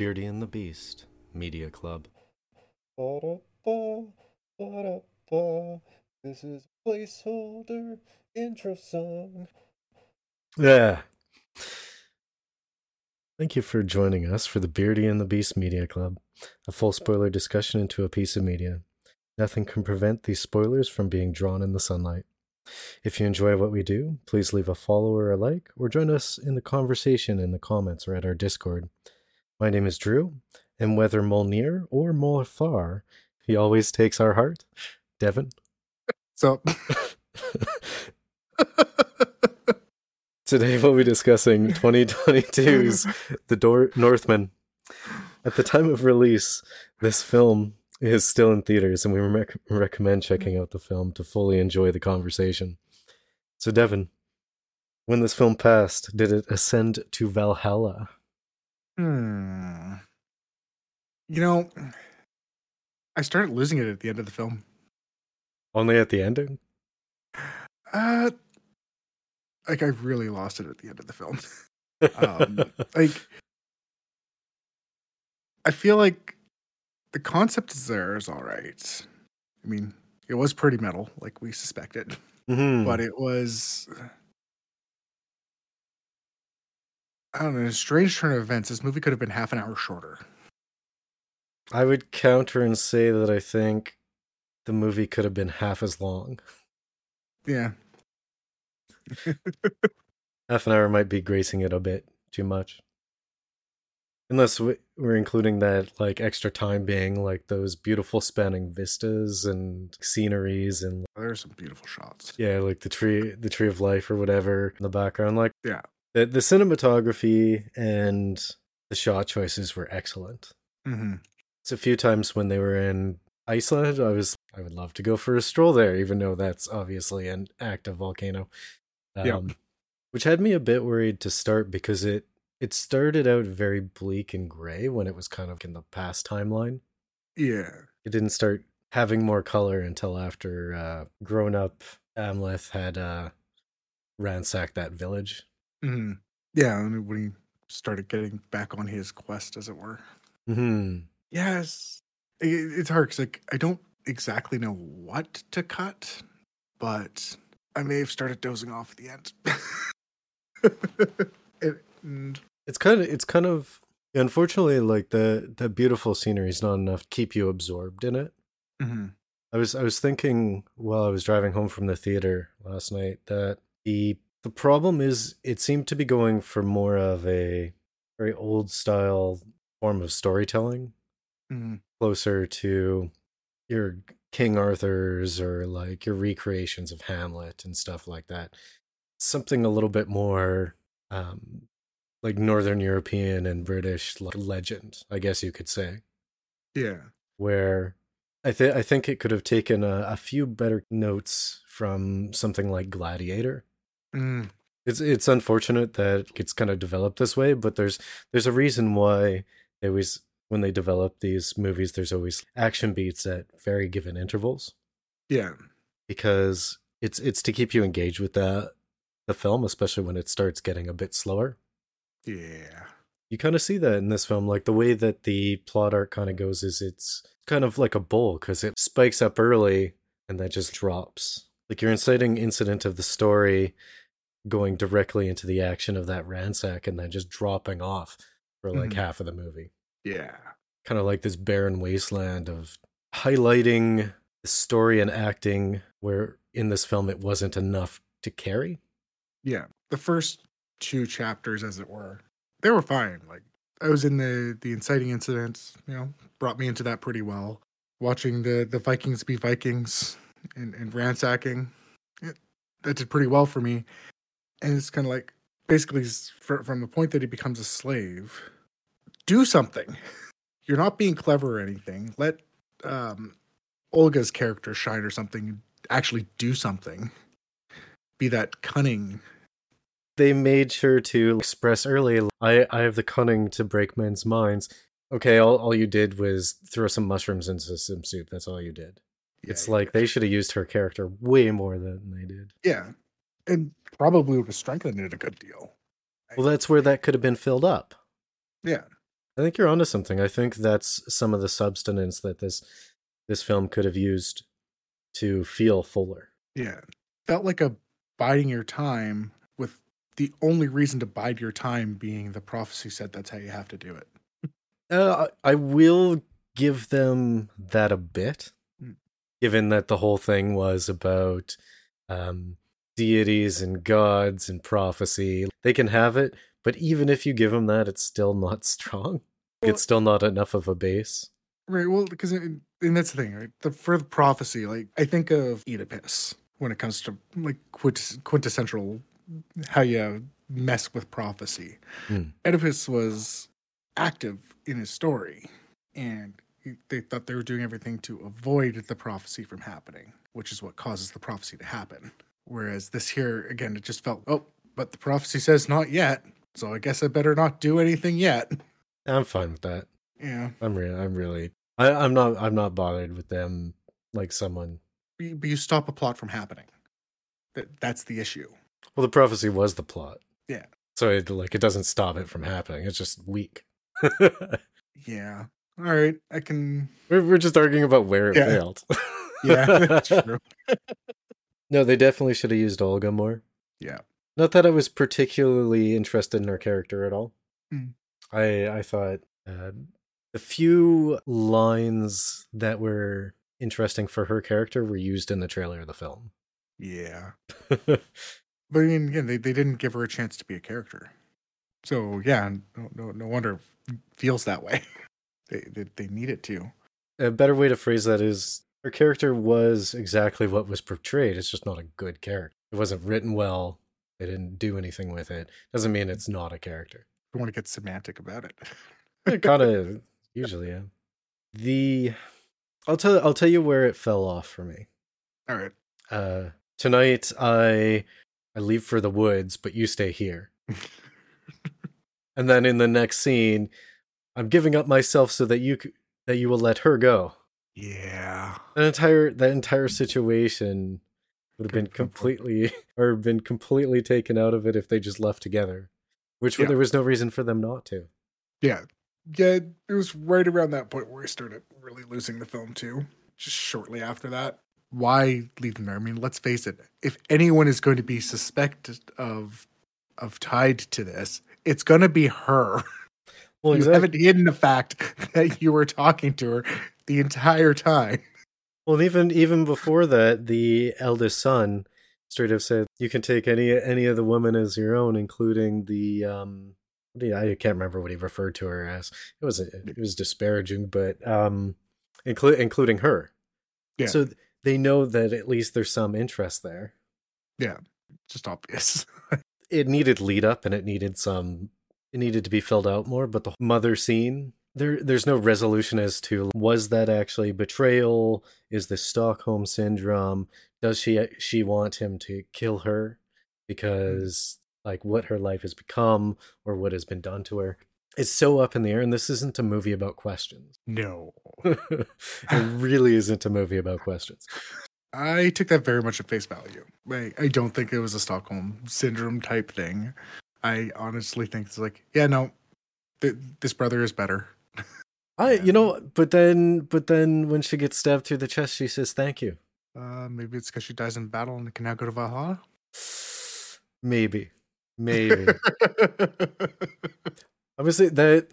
Beardy and the Beast Media Club. This is placeholder intro song. Yeah. Thank you for joining us for the Beardy and the Beast Media Club, a full spoiler discussion into a piece of media. Nothing can prevent these spoilers from being drawn in the sunlight. If you enjoy what we do, please leave a follow or a like, or join us in the conversation in the comments or at our Discord. My name is Drew, and whether mole near or mole far, he always takes our heart. Devin. So Today we'll be discussing 2022's The Door- Northman. At the time of release, this film is still in theaters, and we rec- recommend checking out the film to fully enjoy the conversation. So, Devin, when this film passed, did it ascend to Valhalla? Hmm. You know, I started losing it at the end of the film. Only at the ending? Uh like I really lost it at the end of the film. Um, like I feel like the concept is there is all right. I mean, it was pretty metal, like we suspected, Mhm. but it was I don't know, a strange turn of events. This movie could have been half an hour shorter. I would counter and say that I think the movie could have been half as long. Yeah. half an hour might be gracing it a bit too much. Unless we- we're including that like extra time being like those beautiful spanning vistas and sceneries and There's some beautiful shots. yeah, like the tree the tree of life or whatever in the background. Like Yeah. The, the cinematography and the shot choices were excellent. hmm It's a few times when they were in Iceland, I was I would love to go for a stroll there, even though that's obviously an active volcano. Um, Yep. Which had me a bit worried to start because it it started out very bleak and gray when it was kind of in the past timeline. Yeah. It didn't start having more color until after uh, grown up Amleth had uh, ransacked that village. Hmm Yeah. I mean, when he started getting back on his quest, as it were. hmm Yes. It, it's hard because like I don't exactly know what to cut, but I may have started dozing off at the end. It- and It's kind of it's kind of unfortunately like the the beautiful scenery is not enough to keep you absorbed in it. mhm. I was I was thinking while I was driving home from the theater last night that the the problem is it seemed to be going for more of a very old style form of storytelling, Mhm. closer to your King Arthur's or like your recreations of Hamlet and stuff like that. Something a little bit more um like Northern European and British like, legend, I guess you could say yeah. where I think I think it could have taken a, a few better notes from something like Gladiator. Mm. It's it's unfortunate that it's kind of developed this way, but there's there's a reason why they always when they develop these movies, there's always action beats at very given intervals Yeah. because it's it's to keep you engaged with the the film, especially when it starts getting a bit slower. Yeah. you kind of see that in this film like the way that the plot arc kind of goes is it's kind of like a bowl because it spikes up early and then just drops like your inciting incident of the story going directly into the action of that ransack and then just dropping off for like Mhm. half of the movie Yeah. kind of like this barren wasteland of highlighting the story and acting where in this film it wasn't enough to carry Yeah. The first two chapters, as it were, they were fine. Like I was in the the inciting incidents, you know, brought me into that pretty well. Watching the the Vikings be Vikings and, and ransacking, it, that did pretty well for me. And it's kind of like basically fr- from the point that he becomes a slave, do something. You're not being clever or anything. Let um, Olga's character shine or something. Actually, do something. Be that cunning they made sure to express early I, I have the cunning to break men's minds okay all, all you did was throw some mushrooms into some soup that's all you did it's Yeah, like they should have used her character way more than they did yeah, and probably would have strengthened it a good deal. well that's where that could have been filled up Yeah, I think you're onto something. I think that's some of the substance that this this film could have used to feel fuller. Yeah. Felt like a biding your time with the only reason to bide your time being the prophecy said that's how you have to do it. Uh, I will give them that a bit, Mm. given that the whole thing was about um, deities and gods and prophecy. They can have it, but even if you give them that, it's still not strong. Well- it's still not enough of a base. Right. Well, because and that's the thing, right? The, for the prophecy, like I think of Oedipus when it comes to like quintessential how you mess with prophecy. Hmm. Oedipus was active in his story, and they thought they were doing everything to avoid the prophecy from happening, which is what causes the prophecy to happen. Whereas this here, again, it just felt, oh, but the prophecy says not yet, so I guess I better not do anything yet. I'm fine with that. Yeah. I'm really, I'm really, I, I'm not, I'm not bothered with them like someone. But you- stop a plot from happening. That that's the issue. Well, the prophecy was the plot. Yeah. So it like it doesn't stop it from happening. It's just weak. Yeah. All right. I can. we're, we're just arguing about where it Yeah. failed. Yeah, that's true. No, they definitely should have used Olga more. Yeah. Not that I was particularly interested in her character at all. Mm. I I thought uh, the few lines that were interesting for her character were used in the trailer of the film. Yeah. But I mean, again, they, they didn't give her a chance to be a character. So yeah, no no, no wonder it feels that way. they, they they need it to. a better way to phrase that is her character was exactly what was portrayed. It's just not a good character. It wasn't written well. They didn't do anything with it. Doesn't mean it's not a character. I want to get semantic about it. It kind of usually, yeah. The I'll tell I'll tell you where it fell off for me. All right. Uh, tonight I I leave for the woods, but you stay here. And then in the next scene, I'm giving up myself so that you c- that you will let her go. Yeah. That entire that entire situation would have been Good- good point. completely or been completely taken out of it if they just left together, which Yeah. there was no reason for them not to. Yeah. Yeah. It was right around that point where I started really losing the film too. Just shortly after that. Why leave them there? I mean, let's face it. If anyone is going to be suspected of of tied to this, it's going to be her. Well, you exactly. haven't hidden the fact that you were talking to her the entire time. Well, even even before that, the eldest son straight up said, "You can take any any of the women as your own, including the um." what do you- I can't remember what he referred to her as. It was it was disparaging, but um, inclu- including her. Yeah. So th- they know that at least there's some interest there. Yeah, just obvious. It needed lead up, and it needed some. It needed to be filled out more. But the mother scene, there there's no resolution as to was that actually betrayal? Is this Stockholm syndrome? Does she she want him to kill her because like what her life has become or what has been done to her? It's so up in the air, and this isn't a movie about questions. no. it really isn't a movie about questions. I took that very much at face value. I, I don't think it was a Stockholm syndrome type thing. I honestly think it's like, yeah, no, th- this brother is better. I, you know, but then, but then when she gets stabbed through the chest, she says, "Thank you." Uh, maybe it's because she dies in battle and can now go to Valhalla. Maybe, maybe. Obviously, that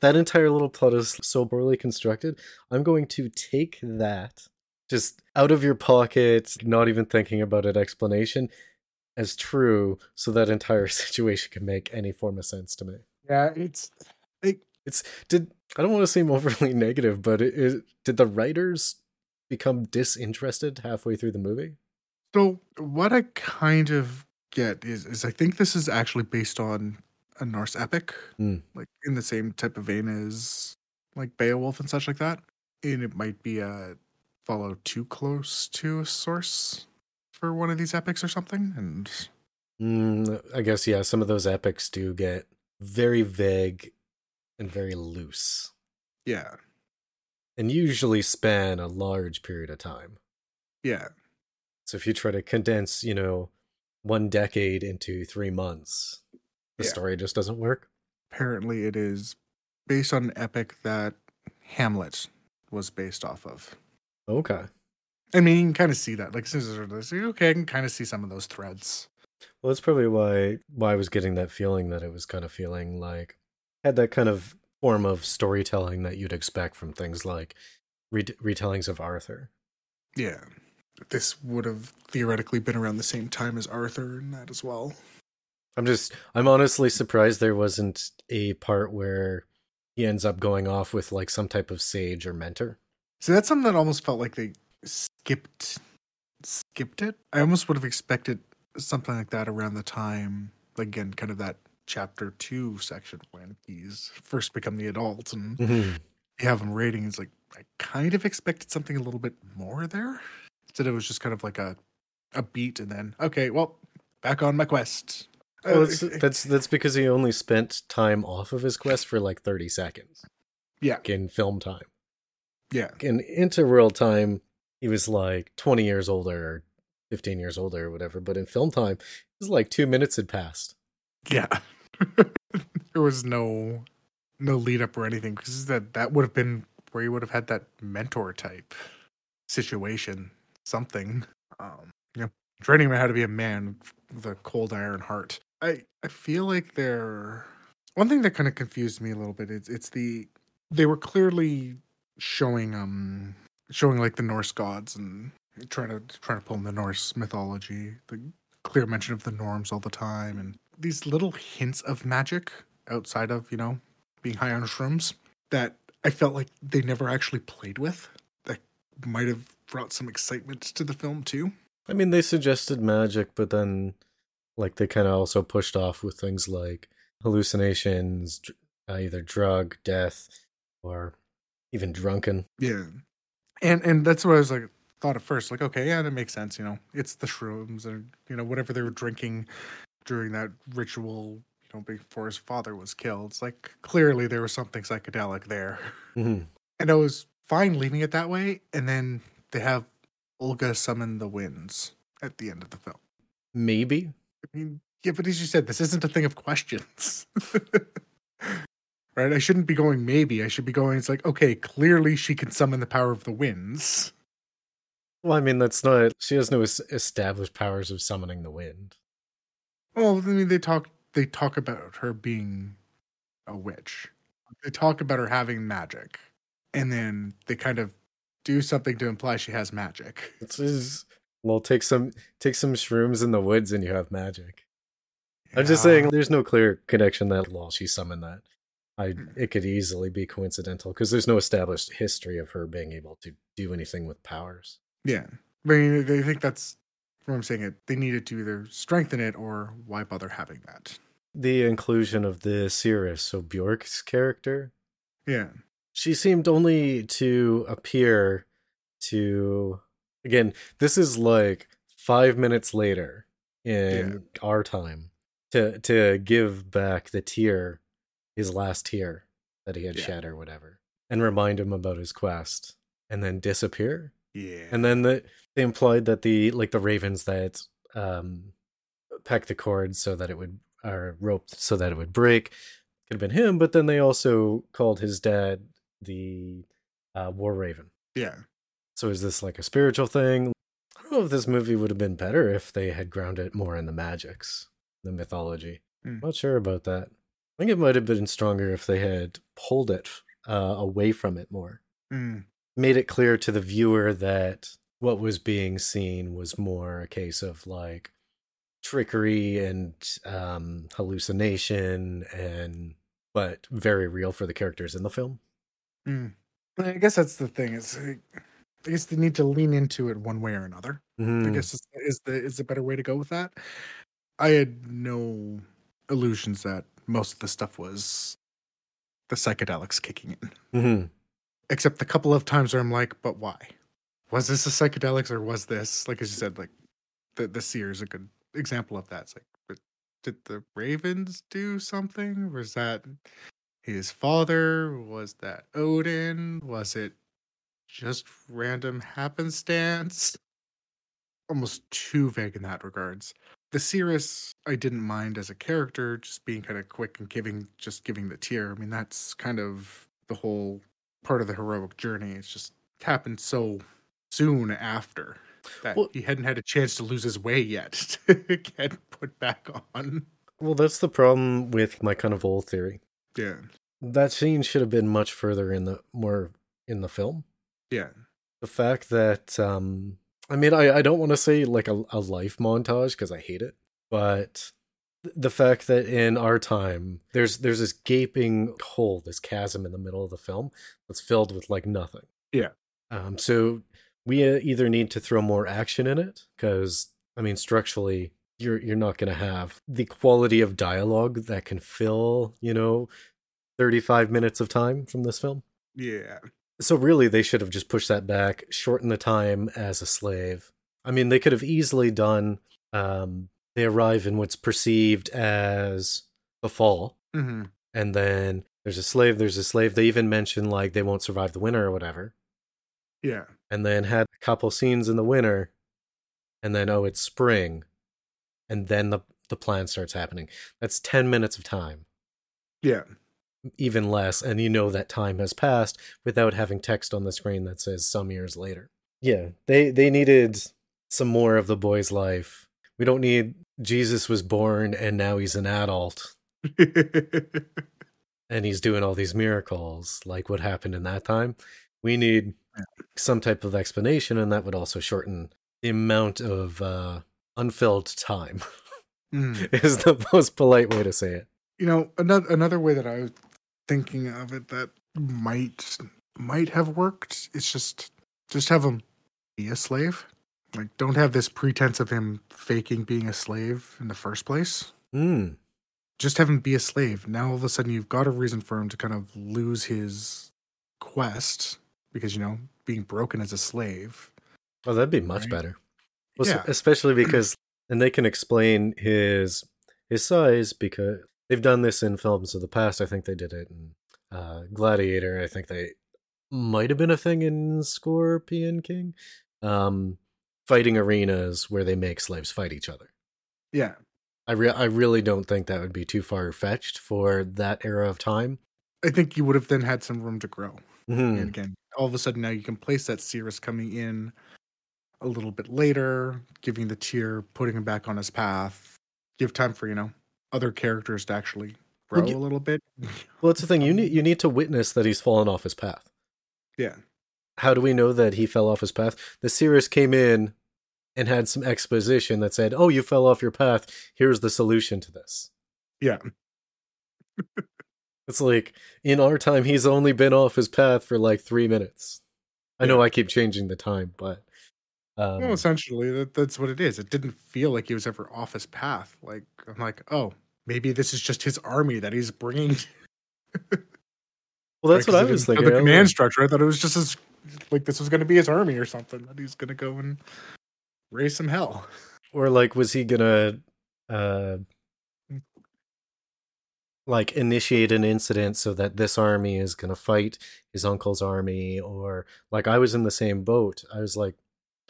that entire little plot is so poorly constructed. I'm going to take that just out of your pocket, not even thinking about it, explanation as true, so that entire situation can make any form of sense to me. yeah, it's It's did I don't want to seem overly negative, but it, it, did the writers become disinterested halfway through the movie? so. What I kind of get is is I think this is actually based on a Norse epic, Hmm. like in the same type of vein as like Beowulf and such like that. And it might be a follow too close to a source for one of these epics or something. And Mm, I guess yeah. Some of those epics do get very vague and very loose, yeah, and usually span a large period of time. yeah, So if you try to condense, you know, one decade into three months, the Yeah. story just doesn't work. apparently it is based on an epic that Hamlet was based off of. Okay. I mean, you can kind of see that. Like, as soon as I heard this, okay, I can kind of see some of those threads. Well, that's probably why why I was getting that feeling that it was kind of feeling like had that kind of form of storytelling that you'd expect from things like re- retellings of Arthur. Yeah. This would have theoretically been around the same time as Arthur and that as well. I'm just I'm honestly surprised there wasn't a part where he ends up going off with like some type of sage or mentor. So that's something that almost felt like they skipped skipped it. I almost would have expected something like that around the time, like again, kind of that chapter two section when he's first become the adult and Mm-hmm. you have him raiding. It's like I kind of expected something a little bit more there. Instead, it was just kind of like a a beat, and then okay, well, back on my quest. Well, Uh, that's, that's that's because he only spent time off of his quest for like 30 seconds yeah, in film time. yeah, In interworld time, he was like 20 years older or 15 years older or whatever. But in film time, it was like two minutes had passed. yeah. There was no no lead up or anything because that that would have been where you would have had that mentor type situation, something. Um, you know, training him how to be a man with a cold iron heart. I I feel like they're one thing that kind of confused me a little bit. It's it's the they were clearly showing um showing like the Norse gods and trying to trying to pull in the Norse mythology, the clear mention of the Norns all the time, and these little hints of magic outside of you know being high on shrooms that I felt like they never actually played with. That might have brought some excitement to the film too. I mean, they suggested magic, but then like they kind of also pushed off with things like hallucinations, uh, either drug, death, or even drunken. Yeah, and and that's what I was like thought at first. Like, okay, yeah, that makes sense. You know, it's the shrooms or you know whatever they were drinking during that ritual. You know, before his father was killed. It's like clearly there was something psychedelic there, Mhm. and I was fine leaving it that way. And then they have Olga summon the winds at the end of the film. Maybe. I mean, yeah, but as you said, this isn't a thing of questions. right? I shouldn't be going maybe. I should be going, it's like, okay, clearly she can summon the power of the winds. Well, I mean, that's not. She has no established powers of summoning the wind. Well, I mean, they talk they talk about her being a witch. They talk about her having magic. And then they kind of do something to imply she has magic. It's just, well, take some take some shrooms in the woods and you have magic. I'm just saying, there's no clear connection that well, she summoned that. I Mm. it could easily be coincidental because there's no established history of her being able to do anything with powers. Yeah. I mean, they think that's I'm saying. It they needed to either strengthen it or why bother having that. The inclusion of the Seeress, so Bjork's character, Yeah. she seemed only to appear to again this is like five minutes later in our time to to give back the tear his last tear that he had Yeah. shed or whatever and remind him about his quest and then disappear Yeah. and then the, they implied that the like the ravens that um pecked the cord so that it would or roped so that it would break could have been him but then they also called his dad the uh, war raven yeah. so is this like a spiritual thing i don't know if this movie would have been better if they had grounded it more in the magics the mythology Hmm. not sure about that i think it might have been stronger if they had pulled it uh, away from it more Mm. made it clear to the viewer that what was being seen was more a case of like trickery and um hallucination and but very real for the characters in the film Mm. I guess that's the thing. Is I guess they need to lean into it one way or another. I Mhm. guess is, is the is the better way to go with that. I had no illusions that most of the stuff was the psychedelics kicking in, Mhm. except the couple of times where I'm like, but why? Was this the psychedelics or was this like as you said, like the the seer is a good example of that. It's like, did the ravens do something? Was that his father? Was that Odin? Was it just random happenstance? Almost too vague in that regards. the Seeress I didn't mind as a character, just being kind of quick and giving just giving the tear. I mean, that's kind of the whole part of the heroic journey. It's just happened so soon after that Well- he hadn't had a chance to lose his way yet to get put back on. Well, that's the problem with my kind of old theory. Yeah, That scene should have been much further in the more in the film. yeah, The fact that um I mean I, I don't want to say like a, a life montage because I hate it, but the fact that in our time there's there's this gaping hole, this chasm in the middle of the film that's filled with like nothing. Yeah. Um so we uh, either need to throw more action in it because I mean structurally you're you're not going to have the quality of dialogue that can fill, you know, 35 minutes of time from this film. yeah, So really, they should have just pushed that back, shortened the time as a slave. I mean, they could have easily done. Um, they arrive in what's perceived as the fall, hmm and then there's a slave. There's a slave. They even mention like they won't survive the winter or whatever, yeah, and then had a couple scenes in the winter, and then oh, it's spring, and then the the plan starts happening. That's ten minutes of time. yeah, even less and you know that time has passed without having text on the screen that says some years later. Yeah they they needed some more of the boy's life. We don't need jesus was born and now he's an adult. And he's doing all these miracles like what happened in that time we need some type of explanation and that would also shorten the amount of uh unfilled time Mm. is the most polite way to say it You know, another another way that I was thinking of it that might might have worked. It's just just have him be a slave. Like, don't have this pretense of him faking being a slave in the first place. mm. Just have him be a slave. Now all of a sudden you've got a reason for him to kind of lose his quest because you know being broken as a slave. Oh, that'd be much Right? better. Well, Yeah. especially because, and they can explain his his size because they've done this in films of the past. I think they did it in uh, Gladiator. I think they might have been a thing in Scorpion King. Um, fighting arenas where they make slaves fight each other. Yeah, I re- I really don't think that would be too far fetched for that era of time. I think you would have then had some room to grow. Mhm. And again, all of a sudden now you can place that Seeress coming in a little bit later, giving the tear, putting him back on his path, give time for, you know, other characters to actually grow Would you- a little bit. Well, it's the thing you um, need you need to witness that he's fallen off his path. yeah. how do we know that he fell off his path? The Seeress came in and had some exposition that said, "Oh, you fell off your path. Here's the solution to this." Yeah. It's like in our time, he's only been off his path for like three minutes. I know I keep changing the time, but um, well, essentially, that, that's what it is. It didn't feel like he was ever off his path. Like, I'm like, oh, maybe this is just his army that he's bringing. well, that's Right, what I was thinking. The command like, structure. I thought it was just his, like this was going to be his army or something. That he's going to go and raise some hell. or like, was he gonna uh, like initiate an incident so that this army is gonna fight his uncle's army? Or like, I was in the same boat. I was like,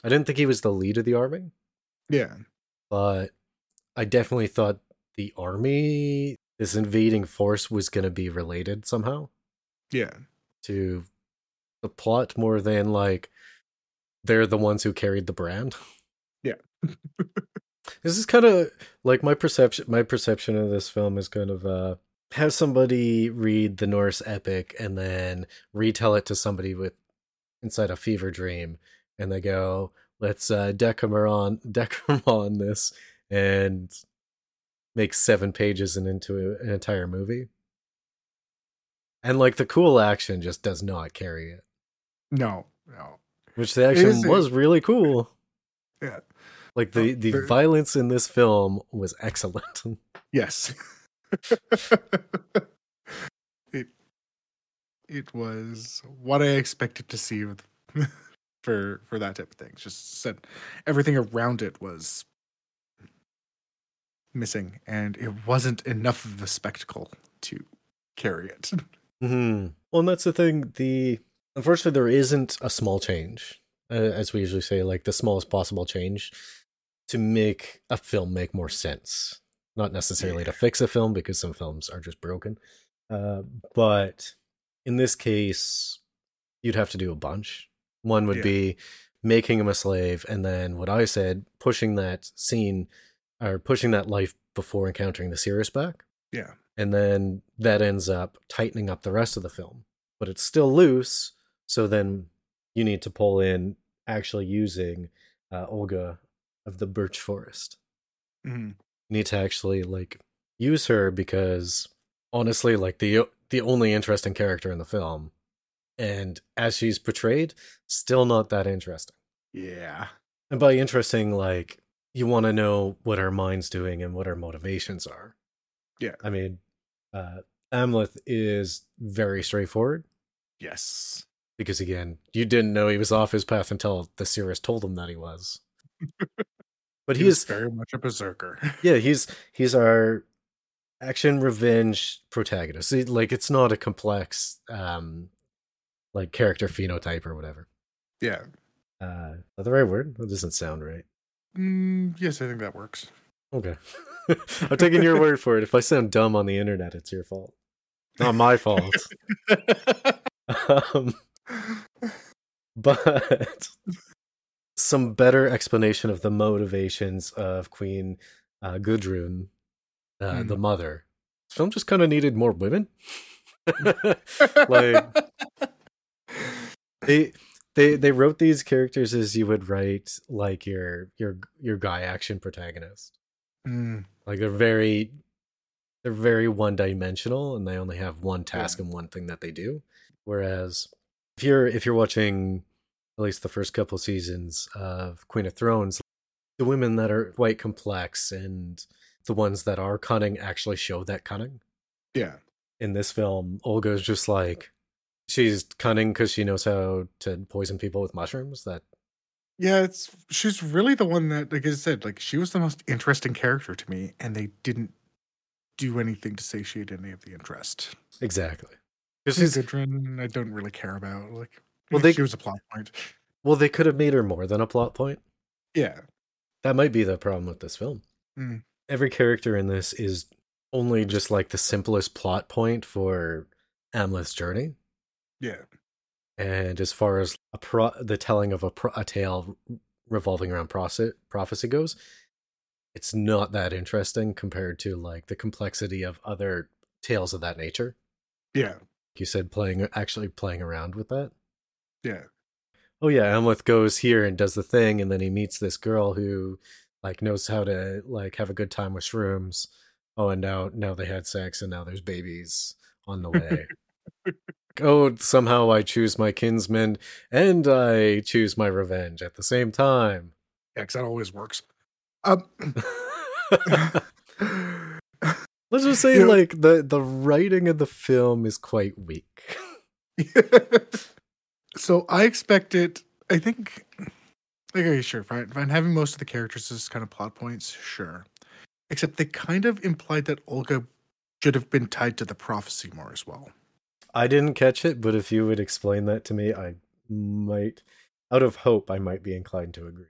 I didn't think he was the lead of the army. Yeah. but I definitely thought the army, this invading force, was going to be related somehow Yeah. to the plot more than like they're the ones who carried the brand. Yeah. this is kind of like my perception. My perception of this film is kind of uh, have somebody read the Norse epic and then retell it to somebody with inside a fever dream, and they go, "Let's uh, Decameron Decameron this and make seven pages and into an entire movie." And like the cool action just does not carry it, No. No. which the action is was really cool. Yeah. Like the the violence in this film was excellent. Yes. it it was what I expected to see with, for for that type of thing. Just said everything around it was missing, and it wasn't enough of a spectacle to carry it. hmm Well, and that's the thing. The unfortunately, there isn't a small change, uh, as we usually say, like the smallest possible change. to make a film make more sense. Not necessarily to fix a film because some films are just broken. Uh, but in this case, you'd have to do a bunch. One would Yeah. be making him a slave, and then what I said, pushing that scene or pushing that life before encountering the Seeress back. Yeah. And then that ends up tightening up the rest of the film. But it's still loose, so then you need to pull in actually using uh, Olga of the Birch Forest. Mhm. Need to actually like use her because honestly, like the the only interesting character in the film, and as she's portrayed, still not that interesting. Yeah. And by interesting, like you want to know what her mind's doing and what her motivations are. Yeah. I mean, uh, Amleth is very straightforward Yes. because again, you didn't know he was off his path until the Seeress told him that he was. But he's he very much a berserker. yeah, he's he's our action revenge protagonist. He- like it's not a complex um like character phenotype or whatever. yeah. Uh the right word? That doesn't sound right. Mm, yes, I think that works. Okay. I'm taking your word for it. If I sound dumb on the internet, it's your fault. Not my fault. um, but some better explanation of the motivations of Queen uh, Gudrun, uh, Hmm. the mother. This film just kind of needed more women. like they they they wrote these characters as you would write like your your your guy action protagonist. Mm, Like they're very they're very one dimensional and they only have one task and one thing that they do. Whereas if you're if you're watching at least the first couple seasons of Queen of Thrones, the women that are quite complex and the ones that are cunning actually show that cunning. yeah. In this film, Olga's just like she's cunning because she knows how to poison people with mushrooms. That Yeah, it's she's really the one that, like I said, like she was the most interesting character to me, and they didn't do anything to satiate any of the interest. exactly. She's she's Gudrun, I don't really care about. Like, Well, they- she was a plot point. well, they could have made her more than a plot point. Yeah, That might be the problem with this film. Mm. Every character in this is only just like the simplest plot point for Amleth's journey. yeah, And as far as a pro- the telling of a, pro- a tale revolving around prophecy goes, it's not that interesting compared to like the complexity of other tales of that nature. yeah, You said playing actually playing around with that. Yeah. oh yeah, Amleth goes here and does the thing, and then he meets this girl who like knows how to like have a good time with shrooms. Oh, and now now they had sex, and now there's babies on the way. oh, somehow I choose my kinsman and I choose my revenge at the same time. Yeah, that always works. Um, Let's just say, You know- like the the writing of the film is quite weak. So I expected. I think. Like, Okay, sure. Fine, fine. Having most of the characters as kind of plot points, sure. Except they kind of implied that Olga should have been tied to the prophecy more as well. I didn't catch it, but if you would explain that to me, I might, out of hope, I might be inclined to agree.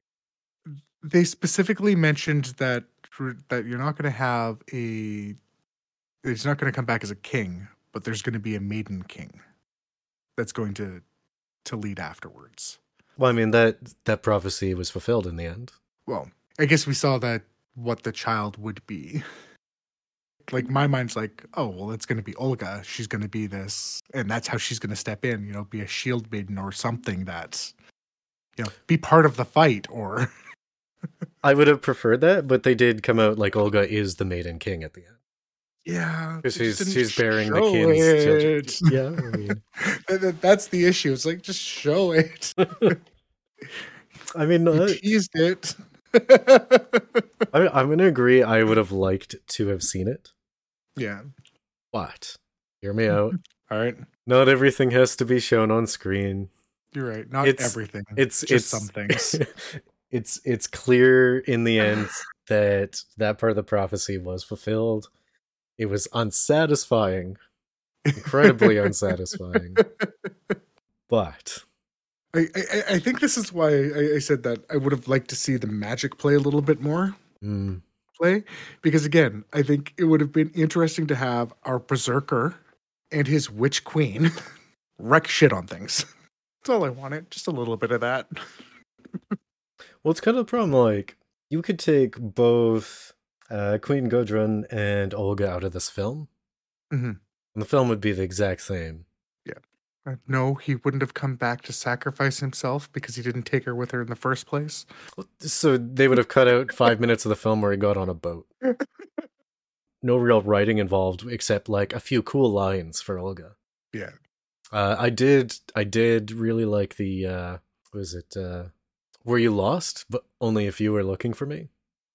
They specifically mentioned that that you're not going to have a. He's not going to come back as a king, but there's going to be a maiden king that's going to to lead afterwards. Well, I mean that that prophecy was fulfilled in the end. well, I guess we saw that what the child would be. Like my mind's like, oh well, it's going to be Olga. She's going to be this, and that's how she's going to step in. You know, be a shield maiden or something that's, you know, be part of the fight. Or I would have preferred that, but they did come out like Olga is the maiden king at the end yeah, because they just she's bearing the kids. it. Yeah, I mean, That- that- that's the issue. It's like just show it. I mean, You teased it. I, mean, I'm gonna agree. I would have liked to have seen it, yeah. but hear me out. All right. Not everything has to be shown on screen. You're right. Not It's- everything. It's just it's some things. it's it's clear in the end that that part of the prophecy was fulfilled. It was unsatisfying, incredibly unsatisfying. But I, I, I think this is why I, I said that I would have liked to see the magic play a little bit more Mm. play because again I think it would have been interesting to have our berserker and his witch queen wreck shit on things. That's all I wanted, just a little bit of that. Well, it's kind of the problem. Like, you could take both uh, Queen Gudrun and Olga out of this film, Mhm. and the film would be the exact same. Uh, No, he wouldn't have come back to sacrifice himself because he didn't take her with her in the first place. So they would have cut out five minutes of the film where he got on a boat. No real writing involved, except like a few cool lines for Olga. Yeah. Uh, I did. I did really like the. Uh, was it? Uh, were you lost? But only if you were looking for me.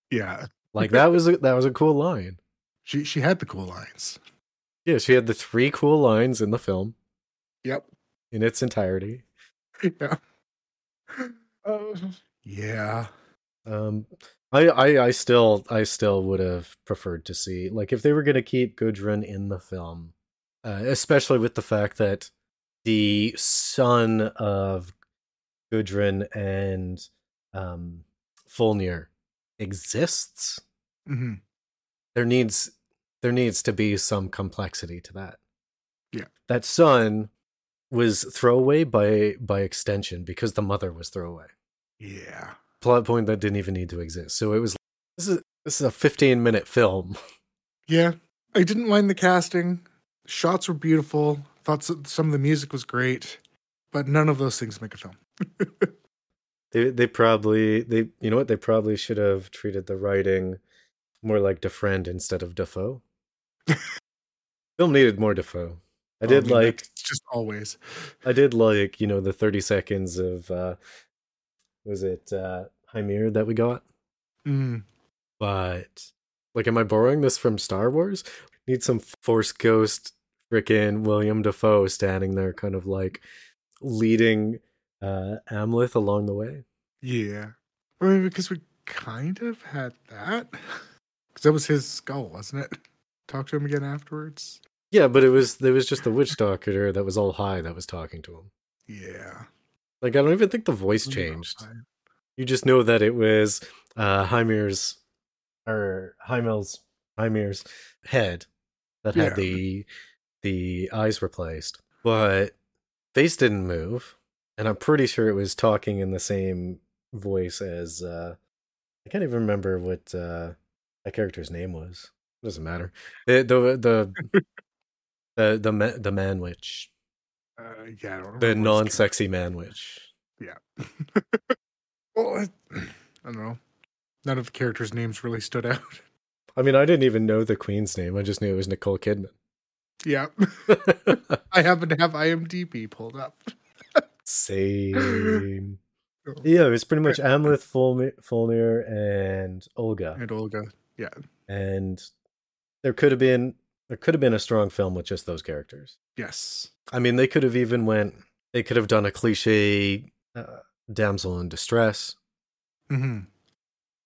Yeah. Like that was a, that was a cool line. She she had the cool lines. Yeah, she had the three cool lines in the film Yep. in its entirety. Yeah. Uh, yeah. Um, I, I, I still, I still would have preferred to see like if they were going to keep Gudrun in the film, uh, especially with the fact that the son of Gudrun and um, Fjölnir exists. hmm There needs there needs to be some complexity to that. Yeah. that son was throwaway by by extension because the mother was throwaway Yeah. plot point that didn't even need to exist. So it was this is this is a 15 minute film. Yeah. I didn't mind the casting. Shots were beautiful. Thought some of the music was great, but none of those things make a film. They they probably they you know what they probably should have treated the writing more like DeFriend instead of Dafoe. film needed more Dafoe. I did mean, like just always. I did like you know the 30 seconds of uh was it uh Heimir that we got? Mm. But like am I borrowing this from Star Wars? Need some Force Ghost freaking William Dafoe standing there kind of like leading uh Amleth along the way. Yeah. I mean, because we kind of had that. Because that was his skull, wasn't it? Talk to him again afterwards. Yeah, but it was there was just the witch doctor that was all high that was talking to him. Yeah. Like I don't even think the voice changed. You just know that it was uh Heimir's or Hymel's Heimir's head that had Yeah. the the eyes replaced. But face didn't move. And I'm pretty sure it was talking in the same voice as uh I can't even remember what uh that character's name was. It doesn't matter. The the the the the, ma- the man witch. Uh, yeah, I don't The remember what his non-sexy man witch. Yeah. Well, I, I don't know. None of the characters' names really stood out. I mean, I didn't even know the queen's name. I just knew it was Nicole Kidman. Yeah. I happen to have IMDb pulled up. Same. Yeah, it was pretty much Amleth, Fjölnir, and Olga. And Olga. Yeah. And there could have been there could have been a strong film with just those characters. Yes. I mean, they could have even went. They could have done a cliche uh, damsel in distress. hmm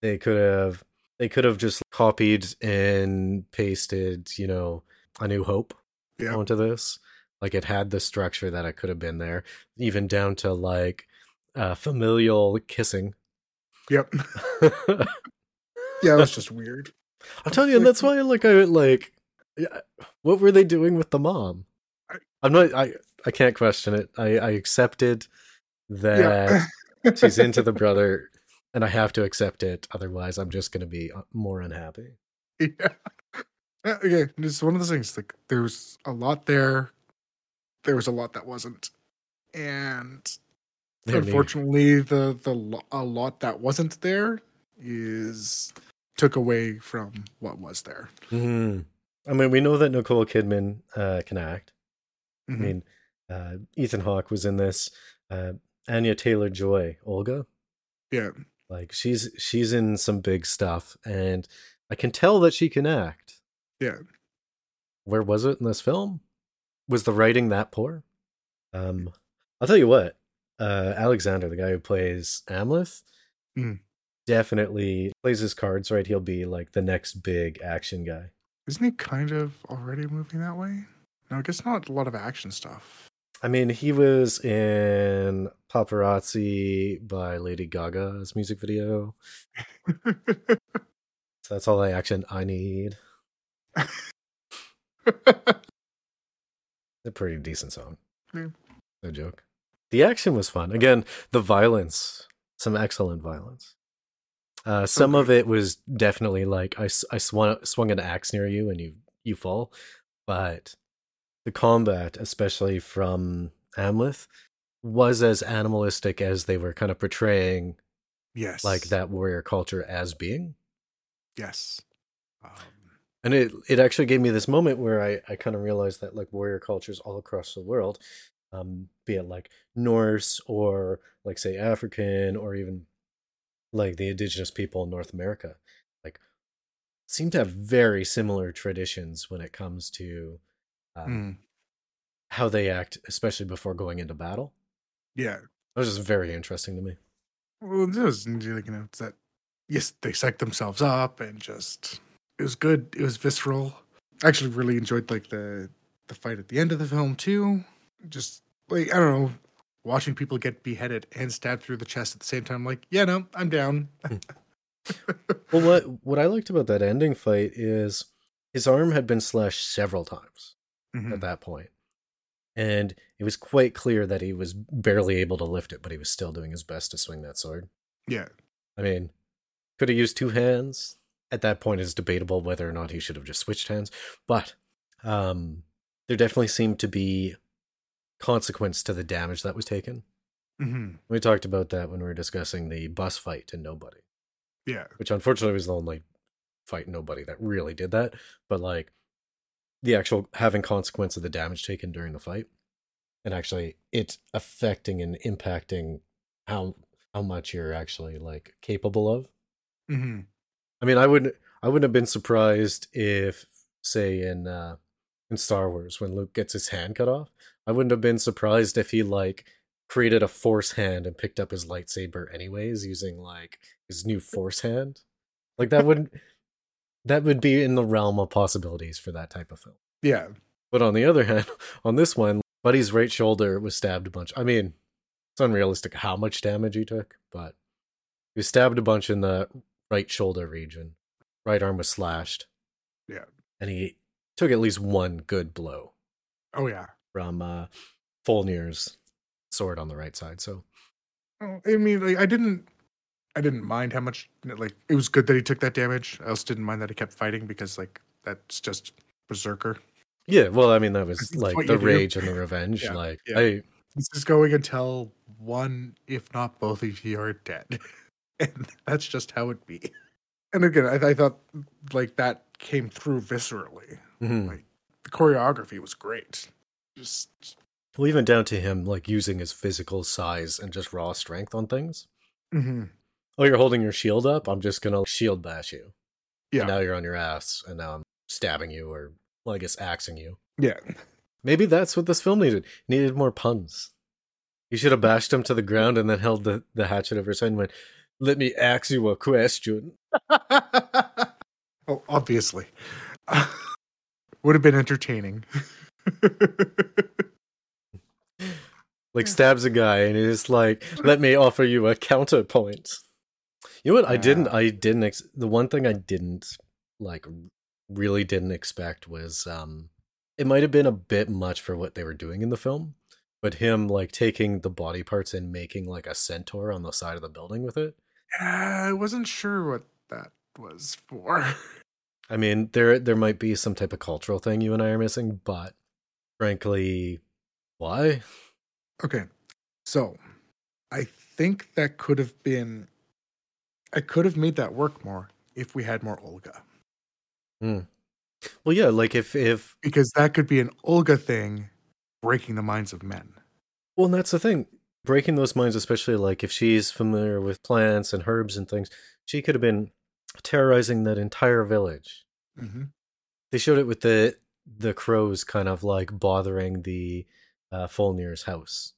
They could have. They could have just copied and pasted, you know, A New Hope Yeah. onto this. Like it had the structure that it could have been there, even down to like uh, familial kissing. Yep. Yeah, it was just weird. I'm telling you, and that's why like I like yeah, what were they doing with the mom? I- I'm not I I can't question it. I I accepted that Yeah. she's into the brother and I have to accept it otherwise I'm just going to be uh, more unhappy. yeah. Uh, Okay, it's one of those things. Like, there's a lot there. There was a lot that wasn't, and me. unfortunately, the the a lot that wasn't there is took away from what was there. Mhm. I mean, we know that Nicole Kidman uh, can act. I Mhm. mean, uh, Ethan Hawke was in this. Uh, Anya Taylor Joy, Olga, yeah, like she's she's in some big stuff, and I can tell that she can act. yeah, Where was it in this film? Was the writing that poor? Um, I'll tell you what. Uh, Alexander, the guy who plays Amleth, Mm. definitely plays his cards right. He'll be like the next big action guy. isn't he kind of already moving that way? No, I guess not a lot of action stuff. I mean, he was in Paparazzi by Lady Gaga's music video. So that's all the action I need. A pretty decent song. No joke. The action was fun. Again, the violence, some excellent violence. Uh, some of it was definitely like I, I swung, swung an axe near you and you you fall, but the combat, especially from Amleth, was as animalistic as they were kind of portraying yes. like that warrior culture as being. Yes. Um, And it it actually gave me this moment where I, I kind of realized that like warrior cultures all across the world, um, be it like Norse or like say African or even like the indigenous people in North America, like seem to have very similar traditions when it comes to um, mm, how they act, especially before going into battle. yeah. That was just very interesting to me. Well, this was like, you know, it's that yes, they psyched themselves up and just it was good. It was visceral. I actually really enjoyed like the the fight at the end of the film too. Just like I don't know, watching people get beheaded and stabbed through the chest at the same time. Like, yeah, no, I'm down. Well, what what I liked about that ending fight is his arm had been slashed several times. Mhm. at that. And it was quite clear that he was barely able to lift it, but he was still doing his best to swing that sword. Yeah, I mean, could have used two hands. At that point, it's debatable whether or not he should have just switched hands. But um, there definitely seemed to be consequence to the damage that was taken. hmm We talked about that when we were discussing the bus fight and Nobody, yeah, which unfortunately was the only fight Nobody that really did that. But like the actual having consequence of the damage taken during the fight, and actually it affecting and impacting how how much you're actually like capable of. hmm I mean, I wouldn't I wouldn't have been surprised if, say, in uh, in Star Wars when Luke gets his hand cut off, I wouldn't have been surprised if he like created a force hand and picked up his lightsaber anyways using like his new force hand. Like that wouldn't that would be in the realm of possibilities for that type of film. yeah. But on the other hand, on this one, Buddy's right shoulder was stabbed a bunch. I mean, it's unrealistic how much damage he took, but he was stabbed a bunch in the right shoulder region. Right arm was slashed. Yeah. And he took at least one good blow Oh yeah. from uh Fjölnir's sword on the right side. So Oh, I mean, like, I didn't, I didn't mind how much. Like, it was good that he took that damage. I also didn't mind that he kept fighting because, like, that's just berserker. yeah, well, I mean that was That's like the you do. rage and the revenge. Yeah, Like yeah. I This is going until one, if not both of you are dead, and that's just how it be. And again, I, I thought like that came through viscerally. mhm. Like the choreography was great. Just well even down to him like using his physical size and just raw strength on things. mhm. Oh, you're holding your shield up? I'm just gonna shield bash you. yeah, And now you're on your ass, and now I'm stabbing you, or well, I guess axing you. yeah. Maybe that's what this film needed. Needed more puns. You should have bashed him to the ground and then held the, the hatchet over his head and went, "Let me ask you a question." oh, obviously, would have been entertaining. Like stabs a guy and is like, "Let me offer you a counterpoint." You know what? I didn't. I didn't. Ex- the one thing I didn't like, really didn't expect was um, it might have been a bit much for what they were doing in the film, but him like taking the body parts and making like a centaur on the side of the building with it. I wasn't sure what that was for. I mean, there there might be some type of cultural thing you and I are missing, but frankly, why? Okay. So I think that could have been I could have made that work more if we had more Olga. Hmm. Well, yeah, like if if Because that could be an Olga thing breaking the minds of men. well, and that's the thing, breaking those minds, especially like if she's familiar with plants and herbs and things, she could have been terrorizing that entire village. Mm-hmm. They showed it with the the crows kind of like bothering the uh, Fjölnir's house.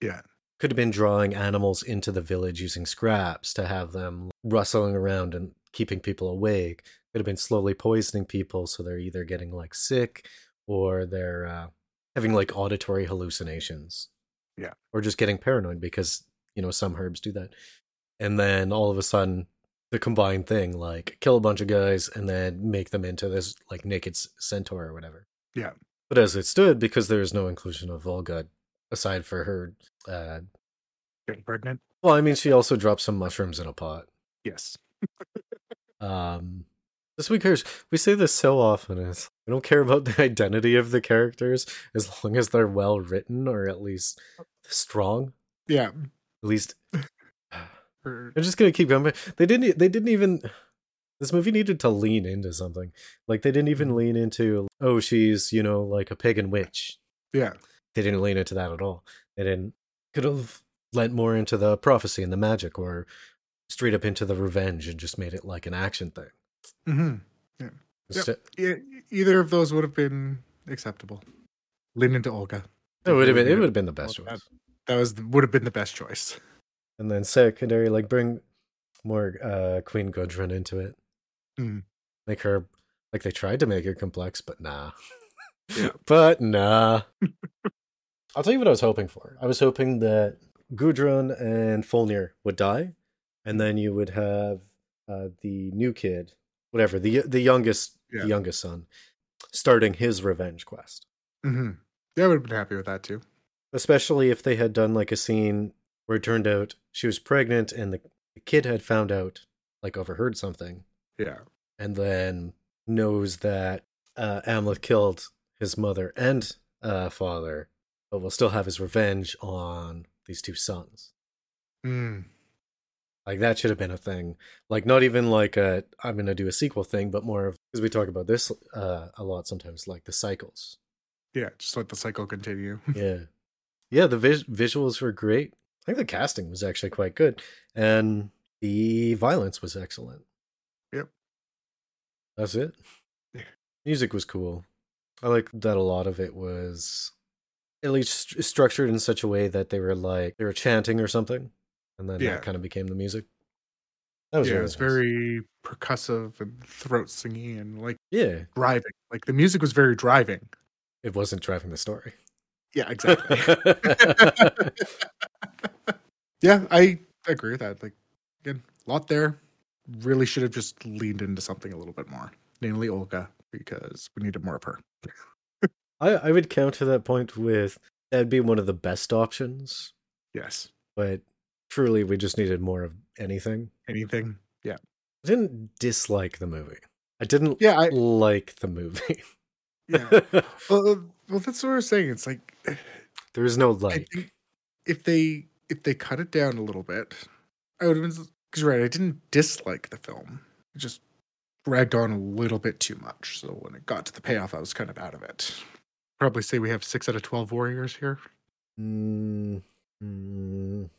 Yeah. could have been drawing animals into the village using scraps to have them rustling around and keeping people awake. Could have been slowly poisoning people so they're either getting like sick or they're uh, having like auditory hallucinations. Yeah. Or just getting paranoid because, you know, some herbs do that. And then all of a sudden the combined thing, like kill a bunch of guys and then make them into this like naked centaur or whatever. Yeah. But as it stood, because there is no inclusion of Olga aside for her uh Getting pregnant. well, I mean she also dropped some mushrooms in a pot. Yes. Um, this we cares. We say this so often. Is we don't care about the identity of the characters as long as they're well written or at least strong. Yeah. At least I'm just gonna keep going. They didn't. They didn't even. This movie needed to lean into something. Like they didn't even mm-hmm. lean into. Oh, she's you know like a pagan witch. Yeah. They didn't lean into that at all. They didn't. Could have lent more into the prophecy and the magic, or straight up into the revenge and just made it like an action thing. Hmm Yep. Instead- E- either of those would have been acceptable. Lean into Olga. It would have been. It would have been the best choice. That was would have been the best choice. And then secondary, like bring more uh Queen Gudrun into it. Mm. Make her like they tried to make her complex, but nah. Yeah. but nah. I'll tell you what I was hoping for. I was hoping that Gudrun and Fjölnir would die, and then you would have uh the new kid, whatever the the youngest Yeah. the youngest son, starting his revenge quest. hmm Yeah, I would have been happy with that too. especially if they had done like a scene where it turned out she was pregnant and the, the kid had found out like overheard something Yeah. and then knows that uh Amleth killed his mother and uh father but will still have his revenge on these two sons Mm. Like that should have been a thing. Like not even like a i'm gonna do a sequel thing but more of because we talk about this uh a lot sometimes like the cycles. Yeah, just let the cycle continue. yeah. Yeah the vis- visuals were great. I think the casting was actually quite good and the violence was excellent. Yep. that's it? Yeah. music was cool. I like that a lot of it was at least st- structured in such a way that they were like they were chanting or something and then Yeah. that kind of became the music that was yeah, really it's nice. very percussive and throat singing and like yeah driving. Like the music was very driving. it wasn't driving the story Yeah, exactly. yeah, I agree with that. Like again, a lot there. Really should have just leaned into something a little bit more, namely Olga, because we needed more of her. I, I would counter that point with that'd be one of the best options Yes. but truly we just needed more of anything. Anything? Yeah. I didn't dislike the movie. I didn't Yeah, I like the movie. yeah. well, uh, well, that's what we're saying. It's like there is no like. if they if they cut it down a little bit, I would have been because right. I didn't dislike the film. It just dragged on a little bit too much. So when it got to the payoff, I was kind of out of it. Probably say we have six out of twelve warriors here. Mm, mm,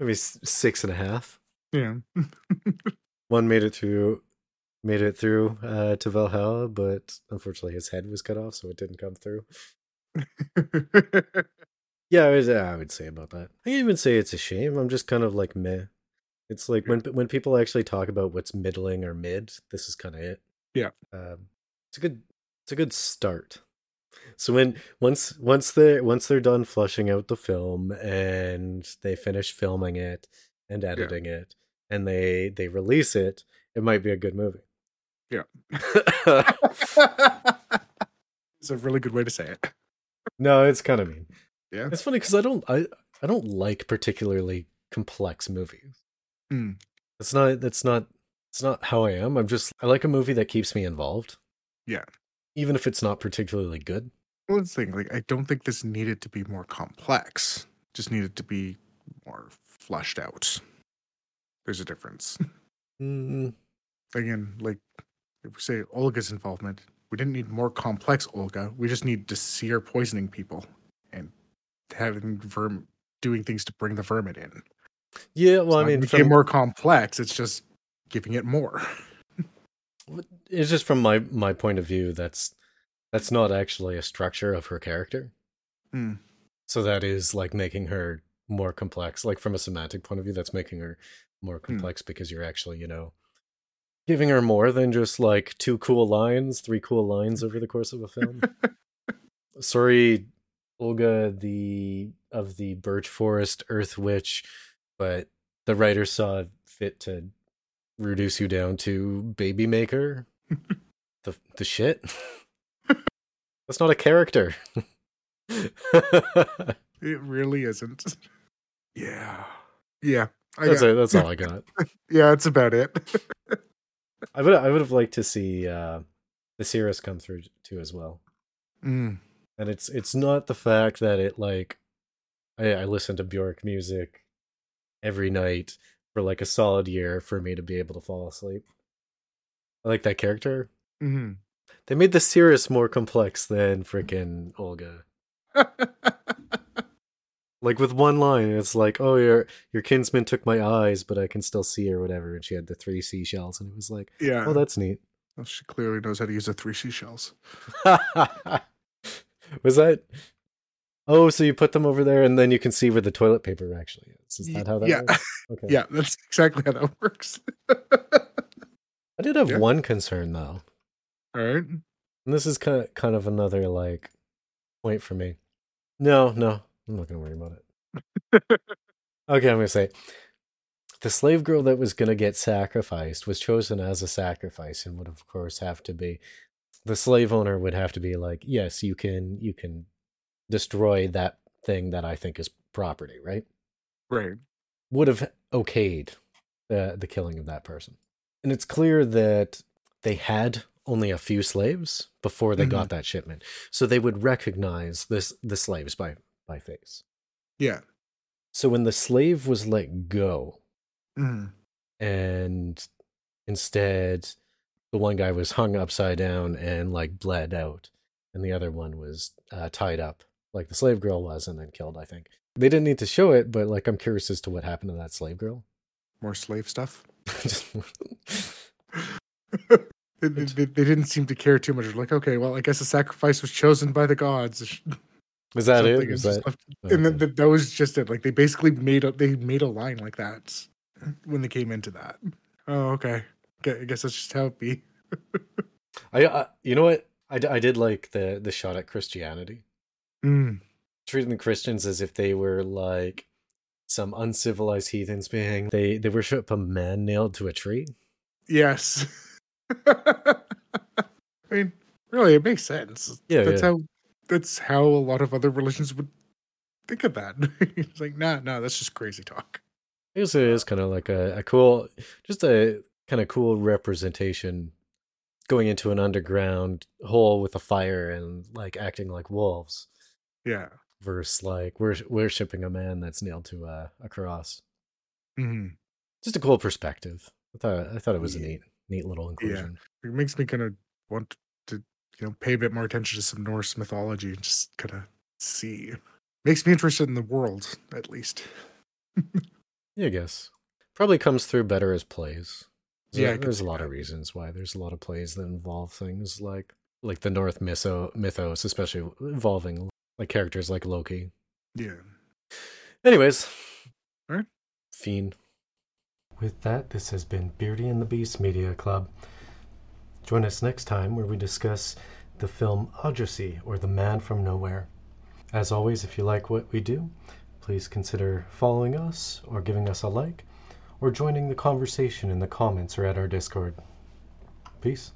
maybe six and a half. Yeah. One made it through, made it through uh, to Valhalla, but unfortunately his head was cut off, so it didn't come through. Yeah, I, was, I would say about that. I can't even say it's a shame. I'm just kind of like meh. It's like when when people actually talk about what's middling or mid, this is kind of it. Yeah. um, it's a good it's a good start. So when once once they once they're done flushing out the film and they finish filming it and editing it and they they release it, it might be a good movie. Yeah. it's a really good way to say it. no, it's kind of mean. Yeah. It's funny because I don't I I don't like particularly complex movies. Mm. It's not that's not it's not how I am. I'm just I like a movie that keeps me involved. Yeah. Even if it's not particularly good. Well, thing. Like, I don't think this needed to be more complex. Just needed to be more fleshed out. There's a difference. Mm, Again, like if we say Olga's involvement, we didn't need more complex Olga. We just need to see her poisoning people and having verm doing things to bring the vermin in. yeah, well, I mean, became from, more complex. It's just giving it more. It's just from my my point of view. That's that's not actually a structure of her character. Hmm. So that is like making her more complex. Like from a semantic point of view, that's making her more Hmm. complex because you're actually, you know, giving her more than just like two cool lines, three cool lines over the course of a film. Sorry, Olga the of the Birch Forest Earth Witch, but the writer saw fit to reduce you down to Baby Maker. the the shit. That's not a character. It really isn't. Yeah. Yeah. I that's it. That's all I got. yeah, that's about it. I would I would have liked to see uh, the Seeress come through too as well. Mm. And it's it's not the fact that it like I, I listen to Bjork music every night for like a solid year for me to be able to fall asleep. I like that character. hmm They made the Seeress more complex than freaking Olga. Like with one line, it's like, "Oh, your your kinsman took my eyes, but I can still see or whatever." And she had the three seashells, and it was like, yeah. "Oh, that's neat." Well, she clearly knows how to use the three seashells. was that? Oh, so you put them over there, and then you can see where the toilet paper actually is. Is that how that yeah. works? Okay. Yeah, that's exactly how that works. I did have Yeah. one concern though, All right. and this is kind of, kind of another like point for me. No, no, I'm not gonna worry about it. okay, I'm gonna say the slave girl that was gonna get sacrificed was chosen as a sacrifice, and would of course have to be the slave owner would have to be like, yes, you can, you can destroy that thing that I think is property, right? Right. would have okayed the the killing of that person. And it's clear that they had only a few slaves before they got that shipment. So they would recognize this the slaves by by face. Yeah. So when the slave was let go Mm. and instead the one guy was hung upside down and like bled out and the other one was uh, tied up like the slave girl was and then killed i think they didn't need to show it but like i'm curious as to what happened to that slave girl More slave stuff. They, they, they didn't seem to care too much. Like, okay, well, I guess the sacrifice was chosen by the gods. was that it Something was and that left- oh, And then okay. th- that was just it. Like they basically made a they made a line like that when they came into that. Oh, okay. Okay, I guess that's just how it be. I, I you know what I, I did like the the shot at christianity Mm. treating the christians as if they were like some uncivilized heathens being they they worship a man nailed to a tree Yes. I mean, really, it makes sense. Yeah, that's yeah. how that's how a lot of other religions would think of that. it's like, nah, nah, that's just crazy talk. I guess it is kind of like a, a cool, just a kind of cool representation going into an underground hole with a fire and like acting like wolves Yeah. versus like wor- worshipping a man that's nailed to a, a cross. hmm Just a cool perspective. I thought I thought it was a neat, neat little inclusion. It makes me kind of want to, you know, pay a bit more attention to some Norse mythology and just kind of see. Makes me interested in the world, at least. Yeah, I guess probably comes through better as plays. There's Yeah, a- I could there's a lot that. of reasons why. There's a lot of plays that involve things like like the North mytho- mythos, especially involving like characters like Loki. Yeah. Anyways, Alright. Fiend. With that, this has been Beardy and the Beast Media Club. Join us next time where we discuss the film Odyssey or The Man from Nowhere. As always, if you like what we do, please consider following us or giving us a like or joining the conversation in the comments or at our Discord. Peace.